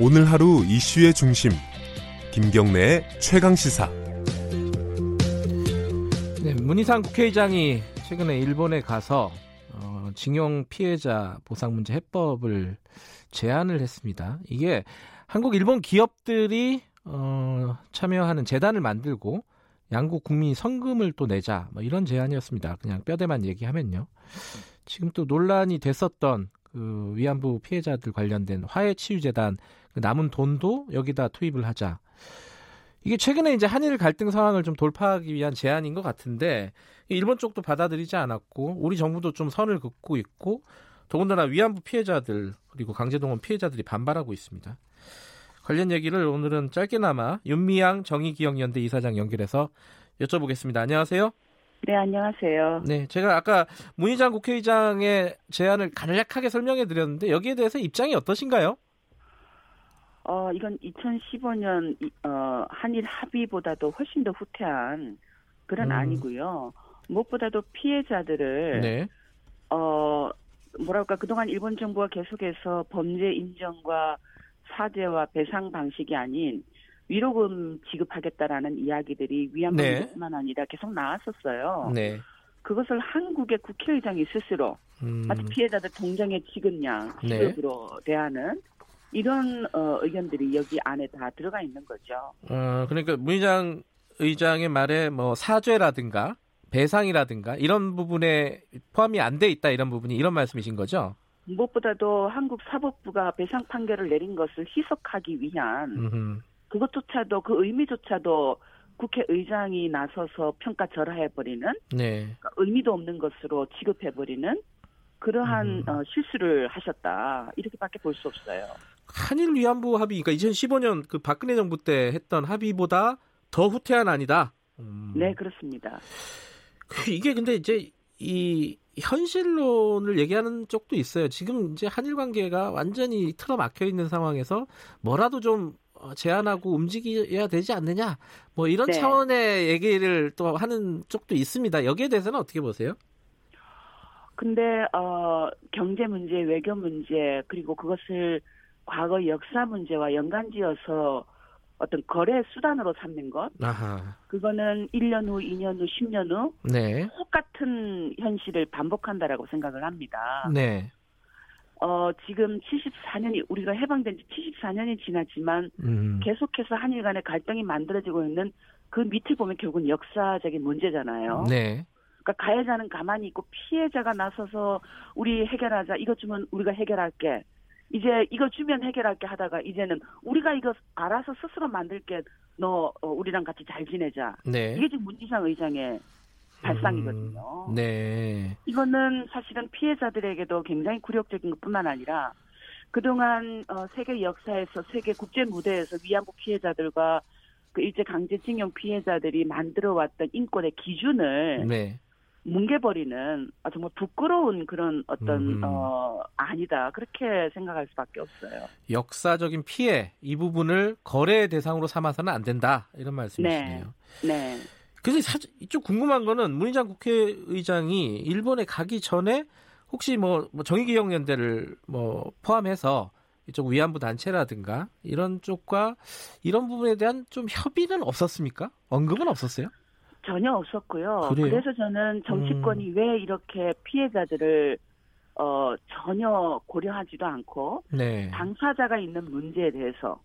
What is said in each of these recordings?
오늘 하루 이슈의 중심 김경래의 최강 시사. 네, 문희상 국회의장이 최근에 일본에 가서 어, 징용 피해자 보상 문제 해법을 제안을 했습니다. 이게 한국 일본 기업들이 어, 참여하는 재단을 만들고 양국 국민이 성금을 또 내자 뭐 이런 제안이었습니다. 그냥 뼈대만 얘기하면요. 지금 또 논란이 됐었던 그 위안부 피해자들 관련된 화해 치유재단 그 남은 돈도 여기다 투입을 하자. 이게 최근에 이제 한일 갈등 상황을 좀 돌파하기 위한 제안인 것 같은데 일본 쪽도 받아들이지 않았고 우리 정부도 좀 선을 긋고 있고 더군다나 위안부 피해자들 그리고 강제동원 피해자들이 반발하고 있습니다. 관련 얘기를 오늘은 짧게나마 윤미향 정의기억연대 이사장 연결해서 여쭤보겠습니다. 안녕하세요. 네, 안녕하세요. 네, 제가 아까 문희장 국회의장의 제안을 간략하게 설명해 드렸는데 여기에 대해서 입장이 어떠신가요? 어, 이건 2015년 어, 한일 합의보다도 훨씬 더 후퇴한 그런 음. 아니고요. 무엇보다도 피해자들을 네. 어 뭐랄까 그동안 일본 정부가 계속해서 범죄 인정과 사죄와 배상 방식이 아닌 위로금 지급하겠다라는 이야기들이 위안부뿐만 아니라 계속 나왔었어요. 네. 그것을 한국의 국회의장이 스스로 음, 마치 피해자들 동정의 지급량 네. 지급으로 대하는 이런 어, 의견들이 여기 안에 다 들어가 있는 거죠. 어, 그러니까 문희장 의장의 말에 뭐 사죄라든가 배상이라든가 이런 부분에 포함이 안 돼 있다 이런 부분이 이런 말씀이신 거죠? 무엇보다도 한국 사법부가 배상 판결을 내린 것을 희석하기 위한. 그것조차도 그 의미조차도 국회의장이 나서서 평가절하해버리는 네. 그러니까 의미도 없는 것으로 취급해버리는 그러한 음. 어, 실수를 하셨다 이렇게밖에 볼 수 없어요. 한일 위안부 합의, 그러니까 2015년 그 박근혜 정부 때 했던 합의보다 더 후퇴한 아니다. 음. 네 그렇습니다. 그 이게 근데 이제 이 현실론을 얘기하는 쪽도 있어요. 지금 이제 한일 관계가 완전히 틀어막혀 있는 상황에서 뭐라도 좀 어, 제안하고 움직여야 되지 않느냐. 뭐 이런 네. 차원의 얘기를 또 하는 쪽도 있습니다. 여기에 대해서는 어떻게 보세요? 근데 어 경제 문제, 외교 문제 그리고 그것을 과거 역사 문제와 연관지어서 어떤 거래 수단으로 삼는 것 아하. 그거는 1년 후, 2년 후, 10년 후 네. 똑같은 현실을 반복한다라고 생각을 합니다. 네. 어 지금 74년이 우리가 해방된 지 74년이 지났지만 음. 계속해서 한일 간의 갈등이 만들어지고 있는 그 밑을 보면 결국은 역사적인 문제잖아요. 네. 그러니까 가해자는 가만히 있고 피해자가 나서서 우리 해결하자. 이것 주면 우리가 해결할게. 이제 이거 주면 해결할게 하다가 이제는 우리가 이거 알아서 스스로 만들게. 너 어, 우리랑 같이 잘 지내자. 네. 이게 지금 문지상 의장의 발상이거든요. 음, 네. 이거는 사실은 피해자들에게도 굉장히 굴욕적인 것뿐만 아니라 그동안 어, 세계 역사에서 세계 국제 무대에서 위안부 피해자들과 그 일제 강제징용 피해자들이 만들어왔던 인권의 기준을 네. 뭉개버리는 아, 정말 부끄러운 그런 어떤 음. 어 아니다 그렇게 생각할 수밖에 없어요. 역사적인 피해 이 부분을 거래 대상으로 삼아서는 안 된다 이런 말씀이시네요. 네. 근 데 사실 이쪽 궁금한 거는 문희장 국회의장이 일본에 가기 전에 혹시 뭐, 뭐 정의기억연대를 뭐 포함해서 이쪽 위안부 단체라든가 이런 쪽과 이런 부분에 대한 좀 협의는 없었습니까? 언급은 없었어요? 전혀 없었고요. 그래요? 음. 그래서 저는 정치권이 왜 이렇게 피해자들을 어 전혀 고려하지도 않고 네. 당사자가 있는 문제에 대해서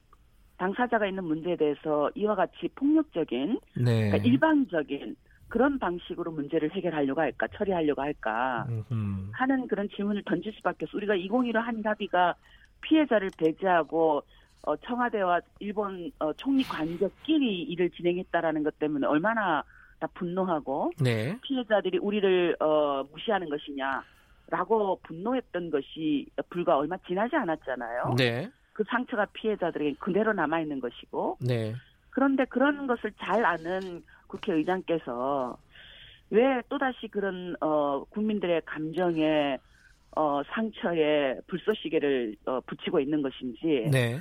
당사자가 있는 문제에 대해서 이와 같이 폭력적인 네. 그러니까 일방적인 그런 방식으로 문제를 해결하려고 할까 처리하려고 할까 음흠. 하는 그런 질문을 던질 수밖에 없어. 우리가 2015 한일 합의가 피해자를 배제하고 어, 청와대와 일본 어, 총리 관저끼리 일을 진행했다라는 것 때문에 얼마나 다 분노하고 네. 피해자들이 우리를 어, 무시하는 것이냐라고 분노했던 것이 불과 얼마 지나지 않았잖아요. 네. 그 상처가 피해자들에게 그대로 남아 있는 것이고 네. 그런데 그런 것을 잘 아는 국회의장께서 왜 또다시 그런 어 국민들의 감정에 어 상처에 불쏘시개를 어 붙이고 있는 것인지 네.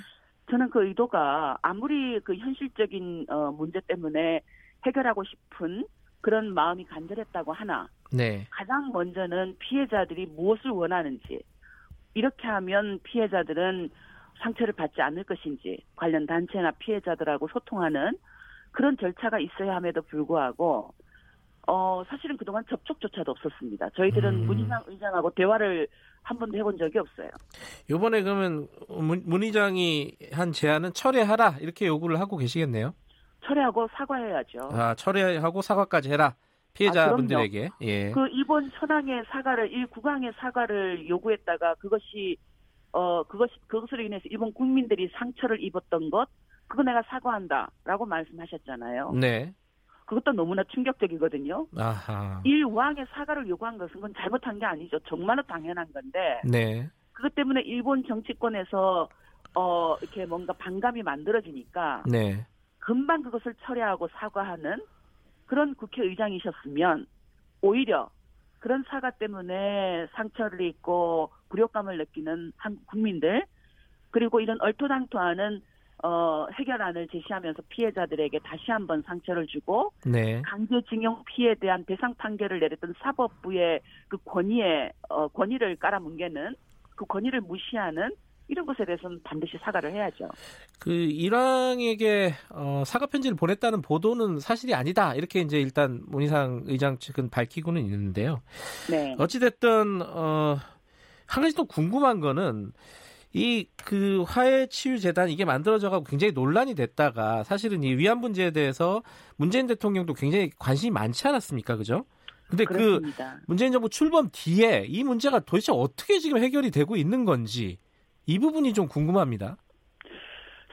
저는 그 의도가 아무리 그 현실적인 어 문제 때문에 해결하고 싶은 그런 마음이 간절했다고 하나 네. 가장 먼저는 피해자들이 무엇을 원하는지 이렇게 하면 피해자들은 상처를 받지 않을 것인지 관련 단체나 피해자들하고 소통하는 그런 절차가 있어야 함에도 불구하고 어 사실은 그동안 접촉조차도 없었습니다. 저희들은 음. 문희상 의장하고 대화를 한 번도 해본 적이 없어요. 요번에 그러면 문, 문 의장이 한 제안은 철회하라 이렇게 요구를 하고 계시겠네요. 철회하고 사과해야죠. 아, 철회하고 사과까지 해라. 피해자분들에게. 예. 그 일본 천황의 사과를 일국왕의 사과를 요구했다가 그것이 어 그것이 그것으로 인해서 일본 국민들이 상처를 입었던 것 그거 내가 사과한다라고 말씀하셨잖아요. 네. 그것도 너무나 충격적이거든요. 아하. 일왕의 사과를 요구한 것은 그건 잘못한 게 아니죠. 정말로 당연한 건데 네. 그것 때문에 일본 정치권에서 어 이렇게 뭔가 반감이 만들어지니까 네. 금방 그것을 철회하고 사과하는 그런 국회의장이셨으면 오히려 그런 사과 때문에 상처를 입고 굴욕감을 느끼는 한국 국민들 그리고 이런 얼토당토하는 어, 해결안을 제시하면서 피해자들에게 다시 한번 상처를 주고 네. 강제징용 피해에 대한 배상 판결을 내렸던 사법부의 그 권위에 어, 권위를 깔아뭉개는 그 권위를 무시하는 이런 것에 대해서는 반드시 사과를 해야죠. 그 이랑에게 어, 사과 편지를 보냈다는 보도는 사실이 아니다. 이렇게 이제 일단 문희상 의장 측은 밝히고는 있는데요. 네. 어찌 됐든 어, 한 가지 또 궁금한 거는 이 그 화해 치유 재단 이게 만들어져 가고 굉장히 논란이 됐다가 사실은 이 위안 문제에 대해서 문재인 대통령도 굉장히 관심이 많지 않았습니까? 그죠? 근데 그 그렇습니다. 문재인 정부 출범 뒤에 이 문제가 도대체 어떻게 지금 해결이 되고 있는 건지 이 부분이 좀 궁금합니다.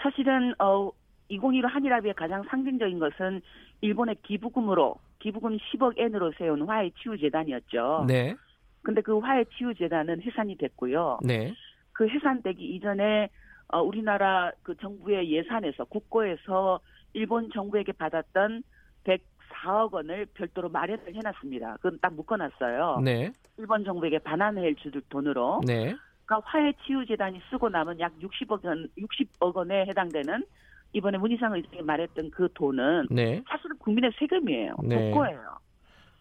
사실은 어 2015 한일합의의 가장 상징적인 것은 일본의 기부금으로 기부금 10억 엔으로 세운 화해 치유 재단이었죠. 네. 근데 그 화해 치유 재단은 해산이 됐고요. 네. 그 해산되기 이전에 어, 우리나라 그 정부의 예산에서 국고에서 일본 정부에게 받았던 104억 원을 별도로 마련을 해놨습니다. 그건 딱 묶어놨어요. 네. 일본 정부에게 반환을 줄 돈으로. 네. 그러니까 화해 치유 재단이 쓰고 남은 약 60억 원, 60억 원에 해당되는 이번에 문희상 의장이 말했던 그 돈은 네. 사실은 국민의 세금이에요. 네. 국고예요.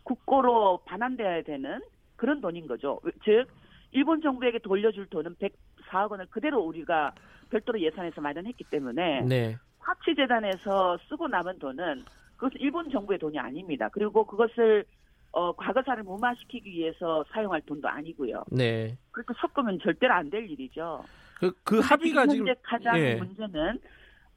국고로 반환돼야 되는 그런 돈인 거죠. 즉 일본 정부에게 돌려줄 돈은 104억 원을 그대로 우리가 별도로 예산에서 마련했기 때문에 네. 화치재단에서 쓰고 남은 돈은 그것은 일본 정부의 돈이 아닙니다. 그리고 그것을 어, 과거사를 무마시키기 위해서 사용할 돈도 아니고요. 네. 그렇게 섞으면 절대로 안 될 일이죠. 그, 그 합의가 현재 지금 가장 예. 문제는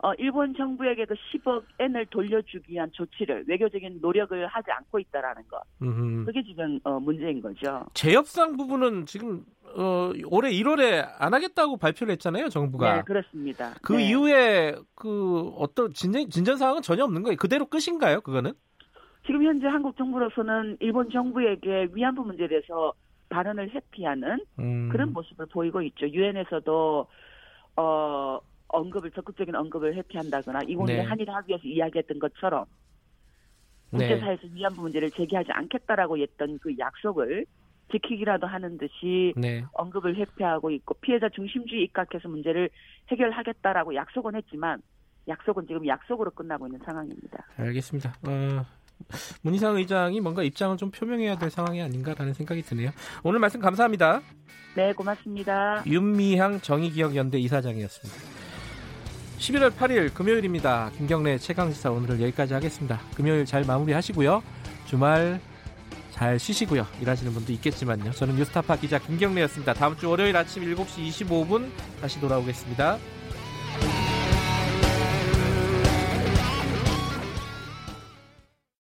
어, 일본 정부에게 그 10억 엔을 돌려주기 위한 조치를 외교적인 노력을 하지 않고 있다라는 것. 음, 그게 지금 어, 문제인 거죠. 재협상 부분은 지금 어, 올해 1월에 안 하겠다고 발표를 했잖아요, 정부가. 네, 그렇습니다. 그 네. 이후에 그 어떤 진전, 진전 사항은 전혀 없는 거예요. 그대로 끝인가요, 그거는? 지금 현재 한국 정부로서는 일본 정부에게 위안부 문제에 대해서 발언을 회피하는 음, 그런 모습을 보이고 있죠. 유엔에서도 어, 언급을 적극적인 언급을 회피한다거나 이공일 네. 한일 합의에서 이야기했던 것처럼 네. 국제사회에서 위안부 문제를 제기하지 않겠다라고 했던 그 약속을 지키기라도 하는 듯이 네. 언급을 회피하고 있고 피해자 중심주의 입각해서 문제를 해결하겠다라고 약속은 했지만 약속은 지금 약속으로 끝나고 있는 상황입니다. 알겠습니다. 어, 문희상 의장이 뭔가 입장을 좀 표명해야 될 상황이 아닌가라는 생각이 드네요. 오늘 말씀 감사합니다. 네, 고맙습니다. 윤미향 정의기억연대 이사장이었습니다. 11월 8일 금요일입니다. 김경래 최강시사 오늘을 여기까지 하겠습니다. 금요일 잘 마무리하시고요. 주말 잘 쉬시고요. 일하시는 분도 있겠지만요. 저는 뉴스타파 기자 김경래였습니다. 다음 주 월요일 아침 7시 25분 다시 돌아오겠습니다.